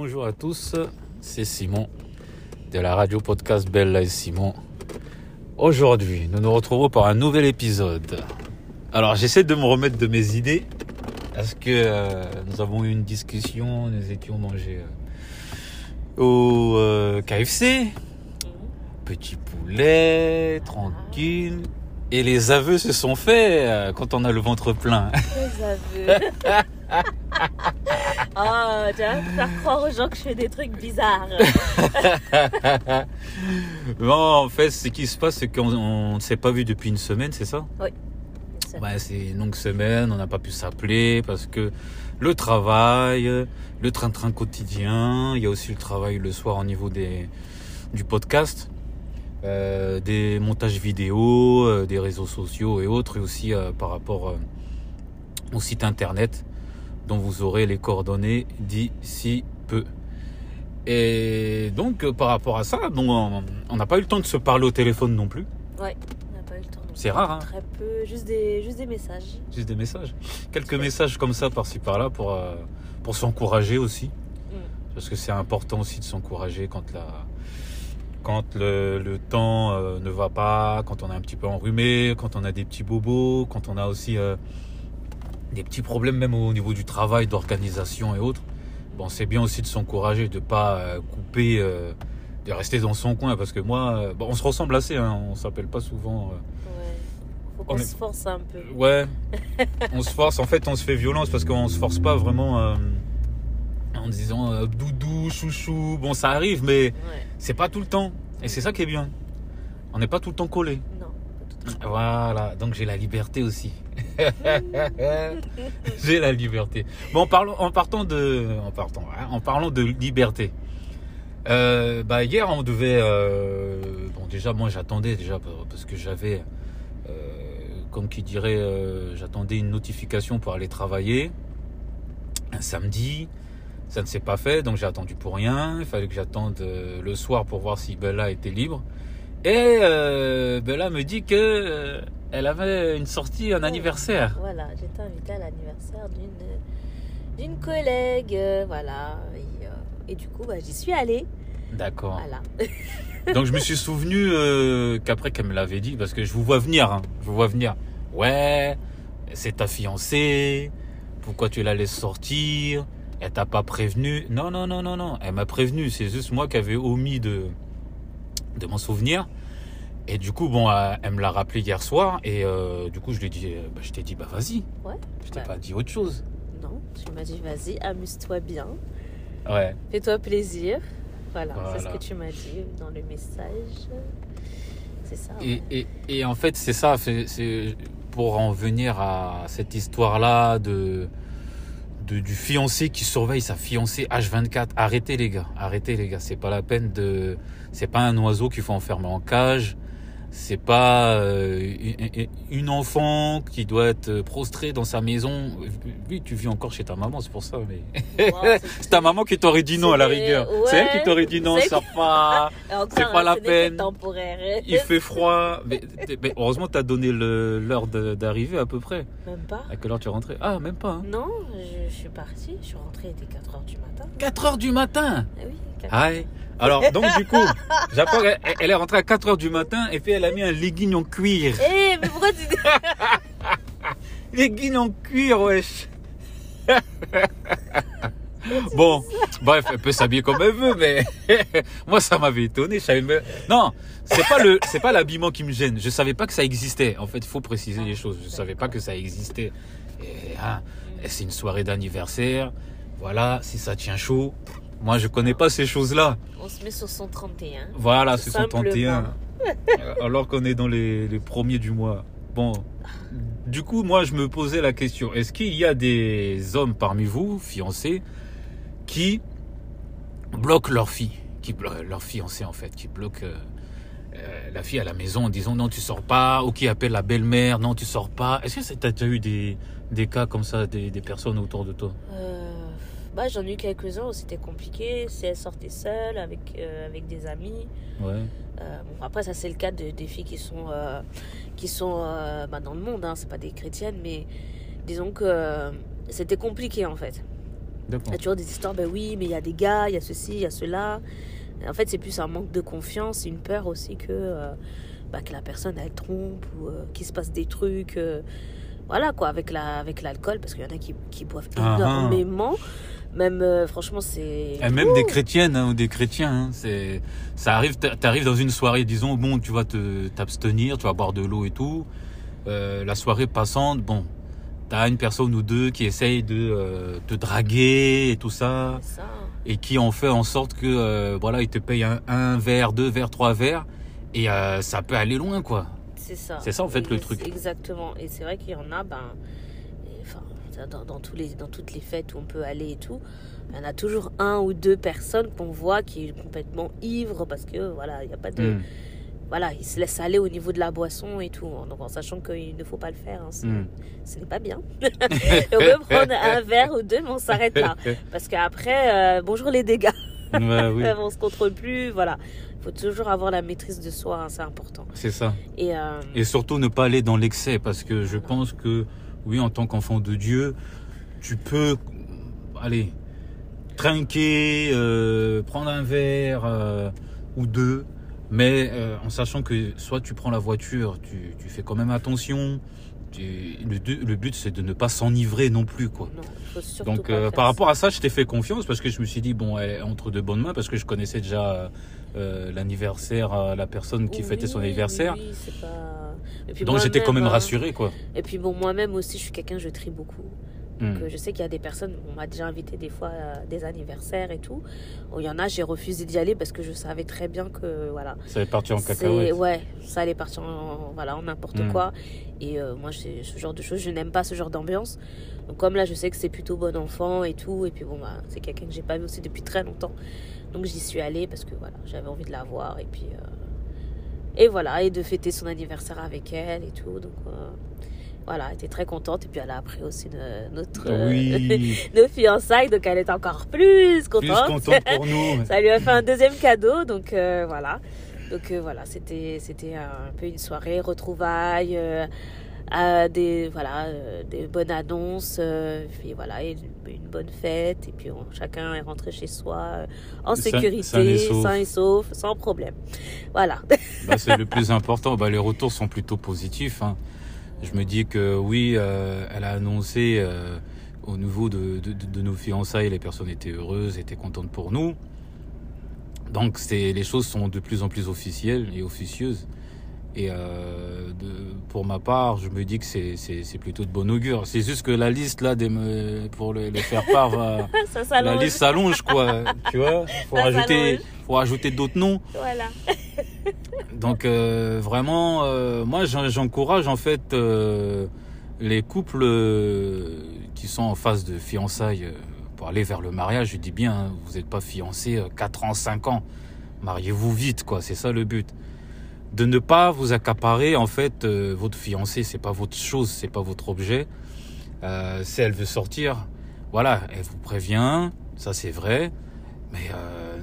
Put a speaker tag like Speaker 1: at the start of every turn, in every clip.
Speaker 1: bonjour à tous, c'est Simon de la radio podcast Bella et Simon. Aujourd'hui, nous nous retrouvons pour un nouvel épisode. Alors, j'essaie de me remettre de mes idées parce que euh, nous avons eu une discussion, nous étions mangés euh, au euh, KFC, petit poulet, tranquille. Et les aveux se sont faits quand on a le ventre plein.
Speaker 2: Les aveux. oh, tu vas faire croire aux gens que je fais des trucs bizarres.
Speaker 1: bon, en fait, ce qui se passe, c'est qu'on ne s'est pas vu depuis une semaine, c'est ça? Ouais, c'est une longue semaine, on n'a pas pu s'appeler parce que le travail, le train-train quotidien, il y a aussi le travail le soir au niveau des, du podcast, euh, des montages vidéo, euh, des réseaux sociaux et autres, et aussi euh, par rapport au site internet dont vous aurez les coordonnées d'ici peu. Et donc, euh, par rapport à ça, donc, on on n'a pas eu le temps de se parler au téléphone non plus.
Speaker 2: Ouais, on n'a pas eu le temps.
Speaker 1: C'est rare, hein
Speaker 2: Très peu, juste des, juste des messages.
Speaker 1: Juste des messages. Quelques messages comme ça par-ci par-là pour, euh, pour s'encourager aussi.
Speaker 2: Mm.
Speaker 1: Parce que c'est important aussi de s'encourager quand, la, quand le, le temps euh, ne va pas, quand on est un petit peu enrhumé, quand on a des petits bobos, quand on a aussi euh, des petits problèmes même au niveau du travail, d'organisation et autres. Bon, c'est bien aussi de s'encourager, de ne pas euh, couper, euh, de rester dans son coin. Parce que moi, euh, bon, on se ressemble assez, hein, on s'appelle pas souvent. euh,
Speaker 2: Ouais. Faut qu'on
Speaker 1: On est-
Speaker 2: se force un peu.
Speaker 1: Ouais, on se force. En fait, on se fait violence parce qu'on se force pas vraiment euh, en disant doudou, chouchou. Bon, ça arrive, mais
Speaker 2: Ouais.
Speaker 1: c'est pas tout le temps. Et c'est ça qui est bien. On n'est pas tout le temps collé.
Speaker 2: Non, pas tout à fait.
Speaker 1: Voilà, donc j'ai la liberté aussi. j'ai la liberté. Bon, en, parlant, en partant de, en partant, hein, en parlant de liberté. Euh, bah hier on devait, euh, bon déjà moi j'attendais déjà parce que j'avais, euh, comme qui dirait, j'attendais une notification pour aller travailler un samedi. Ça ne s'est pas fait, donc j'ai attendu pour rien. Il fallait que j'attende le soir pour voir si Bella était libre. Et euh, Bella me dit que euh, elle avait une sortie, un
Speaker 2: Ouais.
Speaker 1: anniversaire.
Speaker 2: Voilà, j'étais invitée à l'anniversaire d'une d'une collègue, euh, voilà. Et, euh, et du coup, bah, j'y suis allée.
Speaker 1: D'accord.
Speaker 2: Voilà.
Speaker 1: Donc je me suis souvenu euh, qu'après qu'elle me l'avait dit, parce que je vous vois venir, hein, je vous vois venir. Ouais, c'est ta fiancée, pourquoi tu la laisses sortir? Elle t'a pas prévenu? Non, non, non, non, non, elle m'a prévenu, c'est juste moi qui avais omis de, de m'en souvenir. Et du coup, bon, euh, elle me l'a rappelé hier soir, et euh, du coup, je lui ai dit, euh, bah, je t'ai dit, bah vas-y,
Speaker 2: Ouais.
Speaker 1: je t'ai
Speaker 2: Bah.
Speaker 1: pas dit autre chose.
Speaker 2: Non, tu m'as dit, vas-y, amuse-toi bien.
Speaker 1: Ouais.
Speaker 2: Fais-toi plaisir. Voilà, c'est ce que tu m'as dit dans le message. C'est ça.
Speaker 1: Et,
Speaker 2: ouais.
Speaker 1: et, et en fait, c'est ça, c'est c'est pour en venir à cette histoire-là de, du fiancé qui surveille sa fiancée H24. Arrêtez les gars, arrêtez les gars, c'est pas la peine de... C'est pas un oiseau qu'il faut enfermer en cage. C'est pas euh, une- enfant qui doit être prostrée dans sa maison. Oui, tu vis encore chez ta maman, c'est pour ça. Mais...
Speaker 2: Wow, c'est-
Speaker 1: ta maman qui t'aurait dit non à la rigueur. C'est elle qui t'aurait dit non, ça pas. C'est pas
Speaker 2: hein,
Speaker 1: la peine. Il fait froid. Mais, mais heureusement, t'as donné l'heure d'arrivée à peu près.
Speaker 2: Même pas.
Speaker 1: À quelle heure tu es rentré? Ah, même pas. Hein.
Speaker 2: Non, je, je suis partie. Je suis rentrée, il était 4h du matin.
Speaker 1: 4 heures du matin?
Speaker 2: Ah oui, 4
Speaker 1: Aïe. Alors, donc, du coup, j'apprends elle est rentrée à 4 heures du matin et puis elle a mis un legging en cuir.
Speaker 2: Eh, mais pourquoi tu dis.
Speaker 1: Legging en cuir, wesh. Bon, bref, elle peut s'habiller comme elle veut, mais moi ça m'avait étonné. Je Non, c'est pas le, c'est pas l'habillement qui me gêne. Je savais pas que ça existait. En fait, il faut préciser les choses. Je savais pas que ça existait. Hein, c'est une soirée d'anniversaire. Voilà, si ça tient chaud. Moi, je connais pas ces choses-là.
Speaker 2: On se met sur son 31.
Speaker 1: Voilà, c'est son
Speaker 2: Simplement.
Speaker 1: 31. Euh, Alors qu'on est dans les, les premiers du mois. Bon, du coup, moi, je me posais la question est-ce qu'il y a des hommes parmi vous, fiancés, qui bloquent leur fille, qui leur fiancée en fait, qui bloquent euh, euh, la fille à la maison en disant non, tu sors pas, ou qui appelle la belle-mère, non, tu sors pas. Est-ce que tu as déjà eu des, des cas comme ça, des, des personnes autour de toi?
Speaker 2: Euh, bah, j'en ai eu quelques-uns où c'était compliqué. Si elle sortait seule, avec, euh, avec des amis.
Speaker 1: Ouais.
Speaker 2: Euh, bon, après, ça, c'est le cas de, des filles qui sont, euh, qui sont bah, dans le monde. Hein, c'est pas des chrétiennes, mais disons que c'était compliqué en fait. Il y
Speaker 1: D'accord.
Speaker 2: a toujours des histoires, ben oui, mais il y a des gars, il y a ceci, il y a cela. En fait, c'est plus un manque de confiance, une peur aussi que, euh, bah, que la personne elle trompe ou euh, qu'il se passe des trucs. euh, voilà quoi, avec la avec l'alcool, parce qu'il y en a qui, qui boivent
Speaker 1: Ah, ah.
Speaker 2: Même, euh, franchement, c'est.
Speaker 1: Et même des chrétiennes hein, ou des chrétiens, hein, c'est, ça arrive, t'a- t'arrives dans une soirée, disons, bon, tu vas te, t'abstenir, tu vas boire de l'eau et tout. Euh, la soirée passante, bon, t'as une personne ou deux qui essayent de euh, te draguer et tout ça,
Speaker 2: Ça.
Speaker 1: et qui ont fait en sorte que, euh, voilà, ils te payent un, un verre, deux verres, trois verres, et euh, ça peut aller loin, quoi.
Speaker 2: C'est ça.
Speaker 1: C'est ça, en fait, le truc.
Speaker 2: Exactement. Et c'est vrai qu'il y en a, ben, dans, dans tous les, dans toutes les fêtes où on peut aller et tout, il y en a toujours un ou deux personnes qu'on voit qui est complètement ivre parce que, voilà, il n'y a pas de.
Speaker 1: Mm.
Speaker 2: Voilà, ils se laissent aller au niveau de la boisson et tout. hein. Donc en sachant qu'il ne faut pas le faire, hein,
Speaker 1: Mm.
Speaker 2: ce n'est pas bien. On peut prendre un verre ou deux, mais on s'arrête là. Parce qu'après, euh, bonjour les dégâts.
Speaker 1: Ouais, oui,
Speaker 2: on se contrôle plus. Voilà. Il faut toujours avoir la maîtrise de soi, hein, c'est important.
Speaker 1: c'est ça.
Speaker 2: Et, euh,
Speaker 1: Et surtout ne pas aller dans l'excès parce que je pense que oui, en tant qu'enfant de Dieu, tu peux aller trinquer, euh, prendre un verre euh, ou deux, mais euh, en sachant que soit tu prends la voiture, tu, tu fais quand même attention. Tu- le, le but c'est de ne pas s'enivrer non plus quoi.
Speaker 2: non, faut
Speaker 1: Donc euh, par rapport à ça, je t'ai fait confiance parce que je me suis dit bon, elle est entre de bonnes mains parce que je connaissais déjà euh, l'anniversaire, euh, la personne qui fêtait son anniversaire.
Speaker 2: oui, pas...
Speaker 1: Donc j'étais quand même
Speaker 2: moi-même,
Speaker 1: rassuré quoi.
Speaker 2: hein, Et puis bon, moi-même aussi, je suis quelqu'un, je trie beaucoup.
Speaker 1: Hmm.
Speaker 2: Donc, euh, je sais qu'il y a des personnes, on m'a déjà invité des fois à des anniversaires et tout. Il y en a, j'ai refusé d'y aller parce que je savais très bien que voilà.
Speaker 1: Ça allait partir en cacahuète.
Speaker 2: Ouais, ça allait partir en, voilà, en n'importe
Speaker 1: Mm.
Speaker 2: quoi. Et euh, moi, ce genre de choses, je n'aime pas ce genre d'ambiance. Donc comme là, je sais que c'est plutôt bon enfant et tout. Et puis bon, bah, c'est quelqu'un que j'ai pas vu aussi depuis très longtemps. Donc j'y suis allée parce que voilà, j'avais envie de la voir. Et puis. euh, Et voilà, et de fêter son anniversaire avec elle et tout. Donc euh, voilà, elle était très contente. Et puis elle a appris aussi de- notre, euh,
Speaker 1: Oui,
Speaker 2: nos fiançailles, donc elle est encore plus
Speaker 1: plus
Speaker 2: contente.
Speaker 1: contente pour nous.
Speaker 2: Ça lui a fait un deuxième cadeau, donc euh, voilà. Donc euh, voilà, c'était c'était un peu une soirée retrouvailles, euh, à des voilà des bonnes annonces, puis voilà et une, bonne fête et puis on- chacun est rentré chez soi en
Speaker 1: Sain-
Speaker 2: sécurité,
Speaker 1: sain et sauf.
Speaker 2: sain et sauf, sans problème. Voilà.
Speaker 1: Bah, c'est le plus important. Bah, les retours sont plutôt positifs. hein. Je me dis que oui, euh, elle a annoncé euh, au niveau de, de, nos fiançailles, les personnes étaient heureuses, étaient contentes pour nous. Donc c'est les choses sont de plus en plus officielles et officieuses. Et euh, de, pour ma part, je me dis que c'est c'est- c'est plutôt de bon augure. C'est juste que la liste là des, pour les, les faire part, va- la liste s'allonge quoi. tu vois, faut
Speaker 2: Ça
Speaker 1: rajouter,
Speaker 2: s'allonge.
Speaker 1: faut rajouter d'autres noms.
Speaker 2: Voilà.
Speaker 1: Donc euh, vraiment, euh, moi j'en- j'encourage en fait euh, les couples qui sont en phase de fiançailles pour aller vers le mariage. Je dis bien, hein, vous n'êtes pas fiancés 4 ans, 5 ans. Mariez-vous vite, quoi. C'est ça le but. De ne pas vous accaparer en fait votre fiancée. C'est pas votre chose, c'est pas votre objet. Si elle veut sortir, voilà, elle vous prévient. Ça c'est vrai. Mais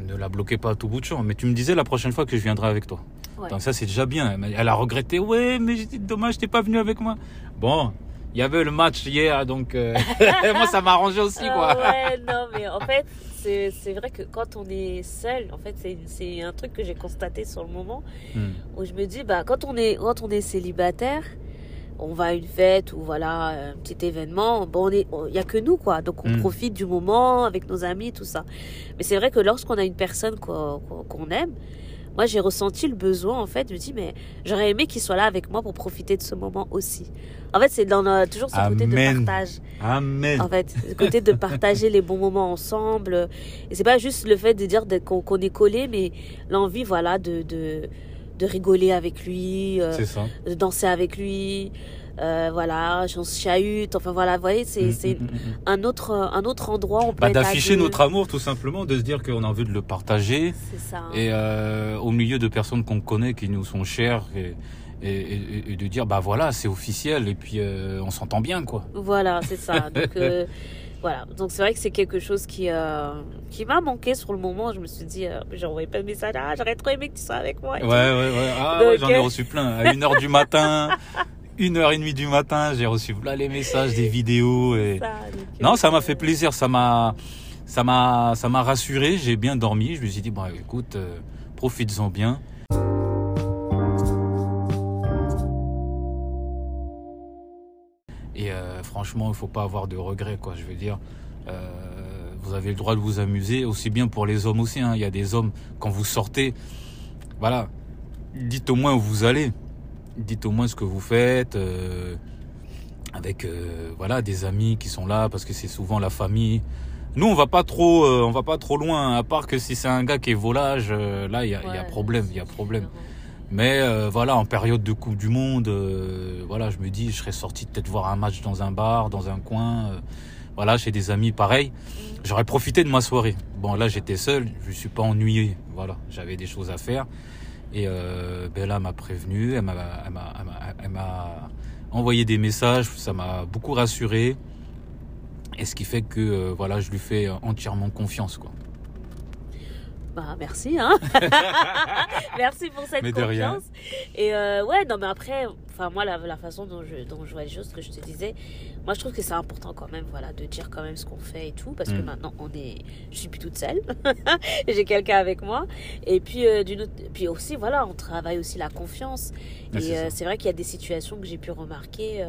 Speaker 1: ne la bloquez pas à tout bout de champ. Mais tu me disais la prochaine fois que je viendrai avec toi.
Speaker 2: Ouais.
Speaker 1: Donc ça c'est déjà bien. Elle a regretté. Ouais, mais j'étais- dommage, t'es pas venu avec moi. Bon, il y avait le match hier, donc euh, moi ça m'a arrangé aussi quoi.
Speaker 2: Ah ouais, non, mais en fait, c'est vrai que quand on est seul, en fait, c'est- un truc que j'ai constaté sur le moment
Speaker 1: Hmm.
Speaker 2: où je me dis, bah, quand on est, quand on est célibataire, on va à une fête ou voilà, un petit événement, bon, on est, il y a que nous, quoi. Donc, on
Speaker 1: Mm.
Speaker 2: profite du moment avec nos amis, tout ça. Mais c'est vrai que lorsqu'on a une personne qu'on aime, moi, j'ai ressenti le besoin, en fait, je me dis, mais j'aurais aimé qu'il soit là avec moi pour profiter de ce moment aussi. En fait, c'est dans le- toujours ce côté de partage
Speaker 1: Amen.
Speaker 2: en fait le côté de partager les bons moments ensemble et c'est pas juste le fait de dire qu'on est collé mais l'envie voilà de, de de rigoler avec lui euh, de danser avec lui euh, voilà se chahute enfin voilà vous voyez c'est
Speaker 1: Mm,
Speaker 2: c'est
Speaker 1: mm, mm, mm.
Speaker 2: un autre un autre endroit où on peut
Speaker 1: Bah,
Speaker 2: à
Speaker 1: D'afficher notre amour tout simplement, de se dire qu'on a envie de le partager.
Speaker 2: c'est ça hein.
Speaker 1: et euh, au milieu de personnes qu'on connaît, qui nous sont chères, et, et, et- et de dire bah voilà, c'est officiel, et puis euh, on s'entend bien quoi.
Speaker 2: Voilà, c'est ça. Donc euh, voilà. Donc c'est vrai que c'est quelque chose qui euh, qui m'a manqué sur le moment. Je me suis dit, euh, j'ai envoyé pas de message. Ah, j'aurais trop aimé que tu sois avec moi.
Speaker 1: Ouais, ouais, ouais. Ah, ouais, j'en ai
Speaker 2: euh,
Speaker 1: reçu plein. À 1h du matin, 1h30 du matin, j'ai reçu là les messages, des vidéos. Et...
Speaker 2: Ça, donc,
Speaker 1: Non, ça m'a fait plaisir. Ça m'a. ça m'a ça m'a rassuré, j'ai bien dormi. Je me suis dit, bon, écoute, euh, profites-en bien. Et euh, franchement, il faut pas avoir de regrets, quoi. Je veux dire, euh, vous avez le droit de vous amuser, aussi bien pour les hommes aussi. hein. Il y a des hommes, quand vous sortez, voilà, dites au moins où vous allez. Dites au moins ce que vous faites. euh, avec euh, voilà des amis qui sont là parce que c'est souvent la famille. Nous on va pas trop euh, on va pas trop loin à part que si c'est un gars qui est volage euh, là il y a, y a problème il y a problème. Mais euh, voilà en période de Coupe du monde euh, voilà je me dis je serais sorti peut-être voir un match dans un bar dans un coin euh, voilà chez des amis pareil. J'aurais profité de ma soirée. Bon là j'étais seul je me suis pas ennuyé voilà j'avais des choses à faire et euh, Bella m'a prévenu elle m'a m'a- elle m'a envoyé des messages, ça m'a beaucoup rassuré. Et ce qui fait que euh, voilà, je lui fais entièrement confiance quoi.
Speaker 2: Bah merci hein. merci pour cette
Speaker 1: Mais de rien.
Speaker 2: confiance. Et euh, ouais non mais après enfin moi la, la façon dont je dont je vois les choses que je te disais, moi je trouve que c'est important quand même voilà de dire quand même ce qu'on fait et tout parce que
Speaker 1: Mm.
Speaker 2: maintenant on est je suis plus toute seule. J'ai quelqu'un avec moi et puis euh, d'une autre puis aussi voilà, on travaille aussi la confiance.
Speaker 1: C'est
Speaker 2: et euh, c'est vrai qu'il y a des situations que j'ai pu remarquer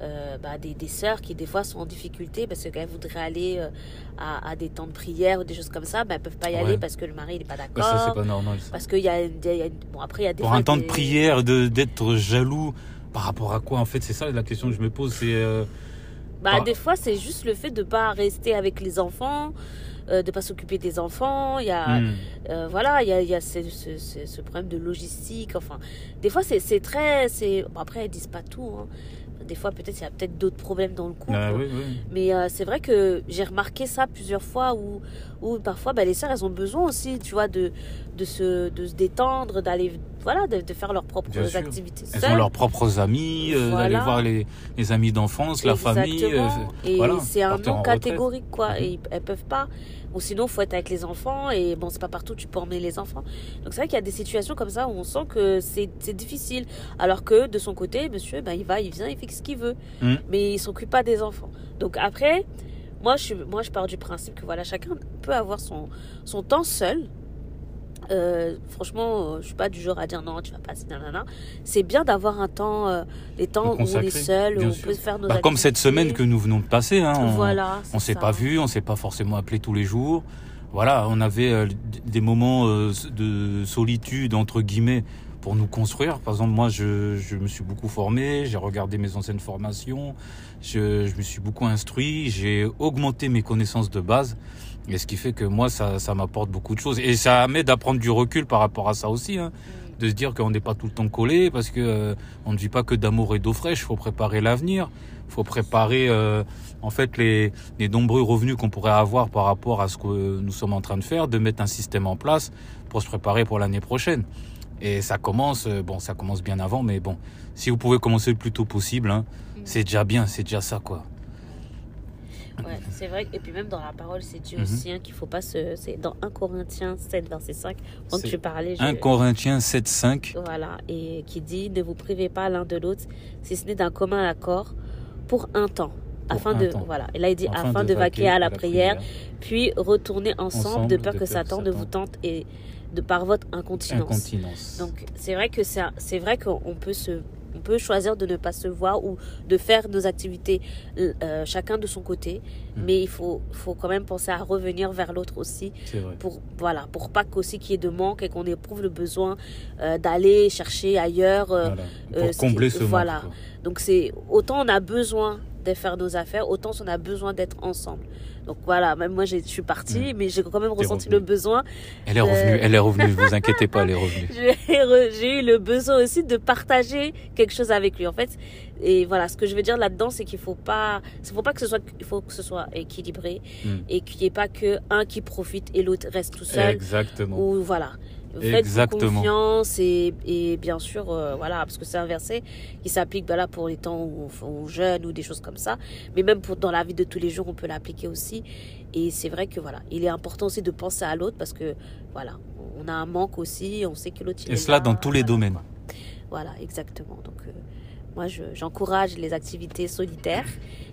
Speaker 2: euh, bah, des, des sœurs qui des fois sont en difficulté parce qu'elles voudraient aller euh, à, à des temps de prière ou des choses comme ça, mais elles peuvent pas y
Speaker 1: Ouais.
Speaker 2: aller parce que le mari il est pas d'accord.
Speaker 1: ça c'est pas normal. ça.
Speaker 2: Parce qu'il y a, y a- bon après il y a des
Speaker 1: Pour
Speaker 2: fois
Speaker 1: un temps de prière, de d'être jaloux par rapport à quoi en fait, c'est ça la question que je me pose. C'est euh,
Speaker 2: Bah,
Speaker 1: Ah.
Speaker 2: des fois c'est juste le fait de pas rester avec les enfants, euh, de pas s'occuper des enfants. Il y a
Speaker 1: hmm,
Speaker 2: euh, voilà il y a, il y a ce, ce- ce- ce problème de logistique. Enfin des fois c'est c'est très c'est bon, après elles disent pas tout. hein. Des fois peut-être il y a peut-être d'autres problèmes dans le couple.
Speaker 1: ah, oui, oui.
Speaker 2: Mais euh, c'est vrai que j'ai remarqué ça plusieurs fois où, où parfois bah, les sœurs elles ont besoin aussi, tu vois, de, de, se, de se détendre, d'aller voilà, de, de faire leurs propres
Speaker 1: Bien sûr.
Speaker 2: activités
Speaker 1: Elles
Speaker 2: seules.
Speaker 1: ont leurs propres amis, euh,
Speaker 2: Voilà.
Speaker 1: d'aller voir les, les amis d'enfance, la famille. euh,
Speaker 2: et
Speaker 1: voilà,
Speaker 2: c'est un
Speaker 1: retraite.
Speaker 2: catégorique quoi.
Speaker 1: Mhm.
Speaker 2: Et ils- elles peuvent pas. Ou sinon faut être avec les enfants et bon c'est pas partout tu peux emmener les enfants. Donc c'est vrai qu'il y a des situations comme ça où on sent que c'est difficile. Alors que de son côté monsieur ben il va il vient il fait ce qu'il veut.
Speaker 1: Mhm.
Speaker 2: Mais il s'occupe pas des enfants. Donc après moi je moi je pars du principe que voilà chacun peut avoir son son temps seul. Euh, franchement, euh, je suis pas du genre à dire non, tu vas pas, nanana. C'est bien d'avoir un temps, euh, les temps où on est seul, où on
Speaker 1: sûr.
Speaker 2: peut faire nos
Speaker 1: Bah, comme cette semaine que nous venons de passer. Hein, on-
Speaker 2: Voilà.
Speaker 1: On s'est pas vu, on s'est pas forcément appelé tous les jours. Voilà, on avait des moments de solitude entre guillemets pour nous construire. Par exemple, moi, je, je me suis beaucoup formé, j'ai regardé mes anciennes formations, je, je me suis beaucoup instruit, j'ai augmenté mes connaissances de base. Et ce qui fait que moi, ça, ça m'apporte beaucoup de choses. Et ça m'aide à prendre du recul par rapport à ça aussi. Hein, de se dire qu'on n'est pas tout le temps collé parce que euh, on ne vit pas que d'amour et d'eau fraîche. Il faut préparer l'avenir. Il faut préparer euh, en fait les, les nombreux revenus qu'on pourrait avoir par rapport à ce que nous sommes en train de faire, de mettre un système en place pour se préparer pour l'année prochaine. Et ça commence, euh, bon, ça commence bien avant, mais bon, si vous pouvez commencer le plus tôt possible, hein,
Speaker 2: Mm.
Speaker 1: c'est déjà bien, c'est déjà ça, quoi.
Speaker 2: Ouais, c'est vrai. Et puis même dans la parole, c'est dit
Speaker 1: Mhm.
Speaker 2: aussi hein, qu'il faut pas se. C'est dans 1 Corinthiens 7, verset 5. Quand tu parlais, je...
Speaker 1: 1 Corinthiens 7, 5.
Speaker 2: Voilà. Et qui dit Ne vous privez pas l'un de l'autre, si ce n'est d'un commun accord, pour un temps.
Speaker 1: Pour
Speaker 2: afin
Speaker 1: un
Speaker 2: de
Speaker 1: temps.
Speaker 2: voilà et là il dit afin, de, vaquer à la, prière, puis retourner ensemble,
Speaker 1: Ensemble,
Speaker 2: de peur
Speaker 1: de
Speaker 2: que
Speaker 1: peur
Speaker 2: Satan ne vous tente et de par votre incontinence.
Speaker 1: Incontinence.
Speaker 2: Donc c'est vrai que c'est vrai qu'on peut se on peut choisir de ne pas se voir ou de faire nos activités euh, chacun de son côté,
Speaker 1: Mm.
Speaker 2: mais il faut faut quand même penser à revenir vers l'autre aussi pour voilà pour pas qu'aussi qu'il y ait de manque et qu'on éprouve le besoin euh, d'aller chercher ailleurs. euh,
Speaker 1: Voilà. Pour combler ce manque,
Speaker 2: voilà.
Speaker 1: quoi.
Speaker 2: donc c'est autant on a besoin de faire nos affaires, autant on a besoin d'être ensemble. Donc voilà, même moi j'ai- je suis partie, mais j'ai quand même ressenti le besoin.
Speaker 1: Elle est revenue, elle est revenue, ne vous inquiétez pas, elle est revenue.
Speaker 2: J'ai eu le besoin aussi de partager quelque chose avec lui en fait. Et voilà, ce que je veux dire là-dedans, c'est qu'il faut pas, il faut pas que ce soit, il faut que ce soit équilibré
Speaker 1: Mm.
Speaker 2: et qu'il n'y ait pas que un qui profite et l'autre reste tout seul.
Speaker 1: Exactement.
Speaker 2: Ou voilà.
Speaker 1: Exactement.
Speaker 2: confiance et, et bien sûr, euh, voilà, parce que c'est un verset qui s'applique voilà, pour les temps où, où jeunes ou des choses comme ça. Mais même pour, dans la vie de tous les jours, on peut l'appliquer aussi. Et c'est vrai que voilà, il est important aussi de penser à l'autre parce que voilà, on a un manque aussi, on sait que l'autre il
Speaker 1: Et
Speaker 2: est
Speaker 1: cela
Speaker 2: là,
Speaker 1: dans tous les
Speaker 2: voilà,
Speaker 1: domaines.
Speaker 2: quoi. Voilà, exactement. Donc, euh, moi, je- j'encourage les activités solitaires,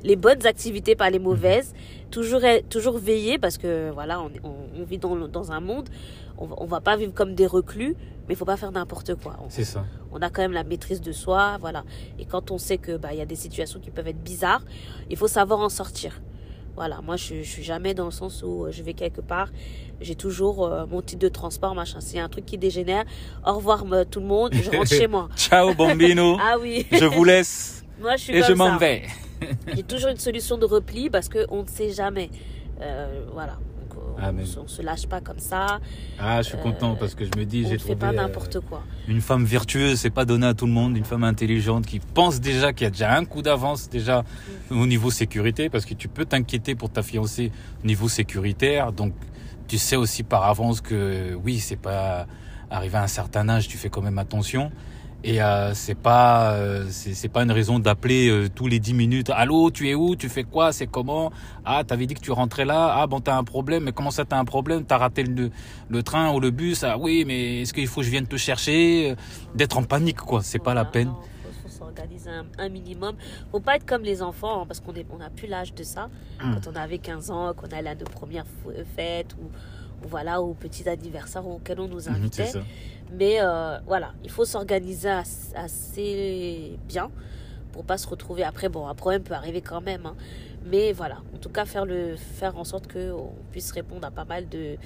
Speaker 2: les bonnes activités, pas les mauvaises. Toujours, toujours veiller parce que voilà, on, on- on vit dans, un monde. On, va- on va pas vivre comme des reclus, mais il faut pas faire n'importe quoi.
Speaker 1: C'est ça.
Speaker 2: on a quand même la maîtrise de soi, voilà. Et quand on sait que bah il y a des situations qui peuvent être bizarres, il faut savoir en sortir. Voilà, moi je, je suis jamais dans le sens où euh, je vais quelque part, j'ai toujours euh, mon titre de transport, machin. A un truc qui dégénère, au revoir tout le monde, je rentre chez moi.
Speaker 1: Ciao, bambino.
Speaker 2: Ah oui,
Speaker 1: Je vous laisse
Speaker 2: moi je suis
Speaker 1: et je m'en vais.
Speaker 2: J'ai toujours une solution de repli parce que on ne sait jamais. Euh, voilà, Euh,
Speaker 1: Ah,
Speaker 2: on, on se lâche pas comme ça,
Speaker 1: Ah, je suis content parce que je me dis, j'ai trouvé
Speaker 2: pas
Speaker 1: euh,
Speaker 2: n'importe quoi.
Speaker 1: une femme vertueuse, c'est pas donné à tout le monde, une femme intelligente qui pense déjà qu'il y a déjà un coup d'avance déjà au niveau sécurité parce que tu peux t'inquiéter pour ta fiancée au niveau sécuritaire. Donc tu sais aussi par avance que oui, c'est pas arrivé à un certain âge, tu fais quand même attention. Et euh, c'est pas euh, c'est c'est pas une raison d'appeler euh, tous les 10 minutes. Allô, tu es où? Tu fais quoi? C'est comment? Ah, t'avais dit que tu rentrais là. Ah bon, t'as un problème. Mais comment ça, t'as un problème? T'as raté le, le train ou le bus? Ah oui, mais est-ce qu'il faut que je vienne te chercher? D'être en panique, quoi. C'est pas la peine.
Speaker 2: non, faut, faut s'organiser un, un minimum. Faut pas être comme les enfants, hein, parce qu'on est, on n'a plus l'âge de ça.
Speaker 1: Hum.
Speaker 2: Quand on avait 15 ans, qu'on allait à nos premières fêtes ou voilà, au petit anniversaire auquel on nous
Speaker 1: Mhm,
Speaker 2: invitait. Mais euh, voilà, il faut s'organiser as- assez bien pour pas se retrouver après. Bon, un problème peut arriver quand même, hein. mais voilà, en tout cas faire le faire en sorte que on puisse répondre à pas mal de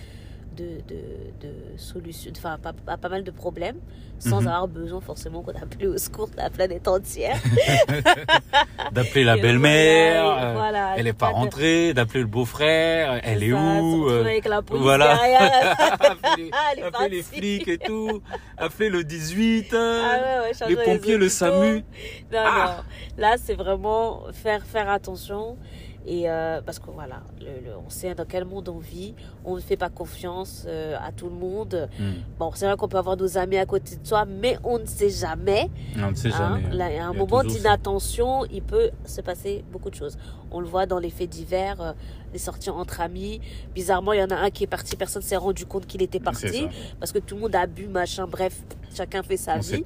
Speaker 2: de, de, de solutions, enfin pas- à pas mal de problèmes, sans
Speaker 1: Mhm.
Speaker 2: avoir besoin forcément qu'on appelle au secours la planète entière.
Speaker 1: D'appeler la belle-mère.
Speaker 2: voilà,
Speaker 1: euh,
Speaker 2: voilà,
Speaker 1: elle est
Speaker 2: pas
Speaker 1: rentrée. D'appeler le beau-frère. Elle est
Speaker 2: Ça,
Speaker 1: où euh,
Speaker 2: avec la police
Speaker 1: voilà. appeler les, appeler flics et tout. Appeler le 18. euh,
Speaker 2: Ah ouais, ouais, changer
Speaker 1: les pompiers, le. SAMU.
Speaker 2: Non,
Speaker 1: Ah.
Speaker 2: non. Là, c'est vraiment faire, faire attention. Et euh, parce que voilà, le- le- on sait dans quel monde on vit. On ne fait pas confiance euh, à tout le monde.
Speaker 1: Hmm.
Speaker 2: Bon, c'est vrai qu'on peut avoir nos amis à côté de soi, mais on ne sait jamais.
Speaker 1: On ne sait
Speaker 2: hein.
Speaker 1: jamais.
Speaker 2: Là, à un
Speaker 1: Il y a
Speaker 2: moment d'inattention, il peut se passer beaucoup de choses. On le voit dans les faits divers, euh, les sorties entre amis. Bizarrement, il y en a un qui est parti, personne s'est rendu compte qu'il était parti. Parce que tout le monde a bu, machin, bref, chacun fait sa
Speaker 1: On
Speaker 2: vie.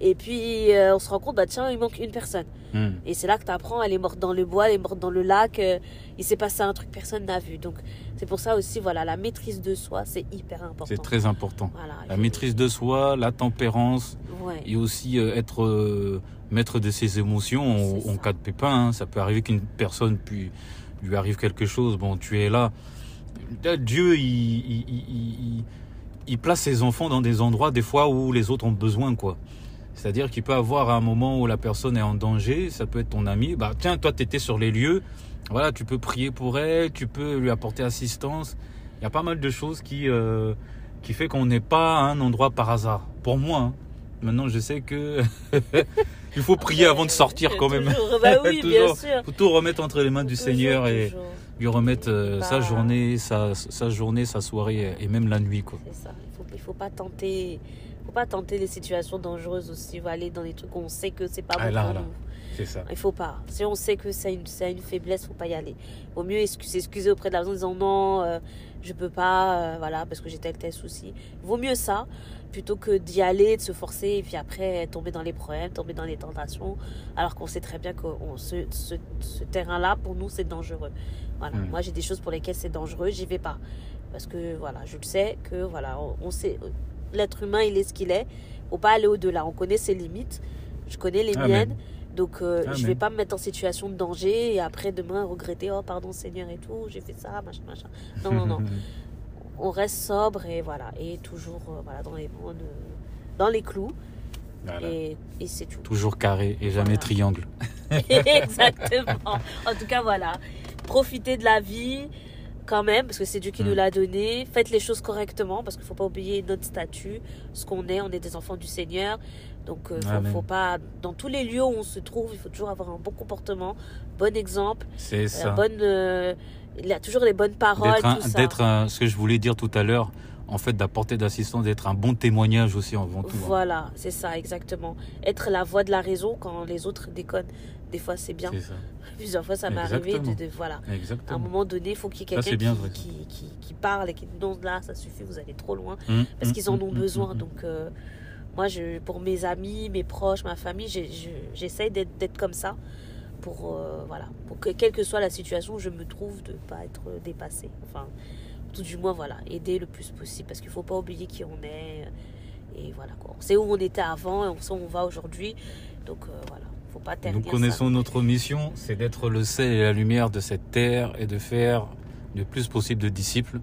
Speaker 2: Et puis, euh, on se rend compte, bah tiens, il manque une personne.
Speaker 1: Hmm.
Speaker 2: Et c'est là que tu apprends, elle est morte dans le bois, elle est morte dans le lac, euh, il s'est passé un truc, personne n'a vu. Donc, c'est pour ça aussi, voilà, la maîtrise de soi, c'est hyper important.
Speaker 1: C'est très important.
Speaker 2: Voilà.
Speaker 1: La maîtrise de soi, la tempérance
Speaker 2: Ouais.
Speaker 1: et aussi euh, être euh, maître de ses émotions en, en cas de pépin. hein. Ça peut arriver qu'une personne puis lui arrive quelque chose. Bon, tu es là. Là, Dieu, il, il, il- il- il place ses enfants dans des endroits des fois où les autres ont besoin, quoi. C'est-à-dire qu'il peut avoir un moment où la personne est en danger, ça peut être ton ami. Bah tiens, toi, tu étais sur les lieux. Voilà, tu peux prier pour elle, tu peux lui apporter assistance. Il y a pas mal de choses qui euh, qui fait qu'on n'est pas à un endroit par hasard. Pour moi, hein. maintenant, je sais que il faut prier avant de sortir quand même.
Speaker 2: Toujours, bah oui, bien sûr.
Speaker 1: faut tout remettre entre les mains du
Speaker 2: Toujours,
Speaker 1: Seigneur et lui remettre euh, sa
Speaker 2: Bah.
Speaker 1: journée, sa, sa journée, sa soirée et même la nuit, quoi.
Speaker 2: C'est ça. Il faut, il faut pas tenter. faut pas tenter les situations dangereuses aussi. Il faut aller dans des trucs où on sait que c'est pas
Speaker 1: Ah,
Speaker 2: bon
Speaker 1: là,
Speaker 2: pour
Speaker 1: là.
Speaker 2: nous.
Speaker 1: C'est ça.
Speaker 2: Il faut pas. Si on sait que c'est une, c'est une faiblesse, faut pas y aller. Vaut mieux excu- s'excuser auprès de la personne en disant non, euh, je peux pas, euh, voilà, parce que j'ai tel tel souci. Vaut mieux ça plutôt que d'y aller, de se forcer et puis après tomber dans les problèmes, tomber dans les tentations, alors qu'on sait très bien que on- ce, ce, ce terrain-là pour nous c'est dangereux. Voilà.
Speaker 1: Mm.
Speaker 2: Moi j'ai des choses pour lesquelles c'est dangereux, j'y vais pas parce que voilà, je le sais que voilà, on, on sait l'être humain il est ce qu'il est. Faut pas aller au-delà. On connaît ses limites. Je connais les miennes. Donc, euh, je
Speaker 1: Amen.
Speaker 2: vais pas me mettre en situation de danger et après demain regretter, oh pardon Seigneur et tout, j'ai fait ça, machin, machin. Non, non, non. On reste sobre et voilà. Et toujours euh, voilà, dans, les, bonnes- dans les clous.
Speaker 1: Voilà.
Speaker 2: Et, et c'est tout.
Speaker 1: Toujours carré et jamais
Speaker 2: Voilà.
Speaker 1: triangle.
Speaker 2: Exactement. En tout cas, voilà. Profitez de la vie quand même, parce que c'est Dieu qui
Speaker 1: Mm.
Speaker 2: nous l'a donné. Faites les choses correctement, parce qu'il faut pas oublier notre statut, ce qu'on est. On est des enfants du Seigneur. Donc, euh, faut,
Speaker 1: Amen.
Speaker 2: faut pas. Dans tous les lieux où on se trouve, il faut toujours avoir un bon comportement, bon exemple,
Speaker 1: C'est
Speaker 2: la
Speaker 1: ça.
Speaker 2: bonne. euh, il y a toujours les bonnes paroles,
Speaker 1: D'être ce que je voulais dire tout à l'heure, en fait, d'apporter d'assistance, d'être un bon témoignage aussi avant tout. hein.
Speaker 2: Voilà, c'est ça, exactement. Être la voix de la raison quand les autres déconnent. Des fois, c'est bien.
Speaker 1: Ça.
Speaker 2: Plusieurs fois, ça m'est arrivé de,
Speaker 1: Exactement.
Speaker 2: de- voilà. À un
Speaker 1: Exactement.
Speaker 2: moment donné, il faut qu'il y ait quelqu'un qui, qui, qui, qui parle et qui dit non, là, ça suffit, vous allez trop loin.
Speaker 1: Hum,
Speaker 2: Parce
Speaker 1: hum,
Speaker 2: qu'ils en
Speaker 1: hum,
Speaker 2: ont besoin. Donc, euh, moi, je, pour mes amis, mes proches, ma famille, j'essaye d'être d'être comme ça pour, euh, voilà, pour que quelle que soit la situation où je me trouve, de pas être dépassée. Enfin, tout du moins, voilà, aider le plus possible parce qu'il ne faut pas oublier qui on est. Et voilà, quoi. On sait où on était avant et on sait où on va aujourd'hui. Donc, euh, voilà, faut pas ternir
Speaker 1: Nous
Speaker 2: ça.
Speaker 1: connaissons notre mission, c'est d'être le sel et la lumière de cette terre et de faire le plus possible de disciples.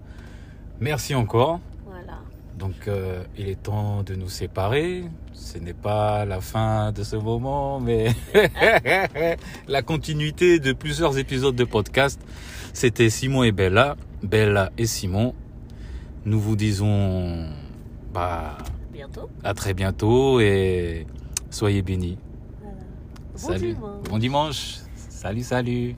Speaker 1: Merci encore.
Speaker 2: Voilà.
Speaker 1: Donc euh, il est temps de nous séparer. Ce n'est pas la fin de ce moment, mais la continuité de plusieurs épisodes de podcast. C'était Simon et Bella, Bella et Simon. Nous vous disons bah,
Speaker 2: Bientôt.
Speaker 1: à très bientôt et soyez bénis.
Speaker 2: Bon
Speaker 1: salut.
Speaker 2: dimanche.
Speaker 1: Bon dimanche. Salut, salut.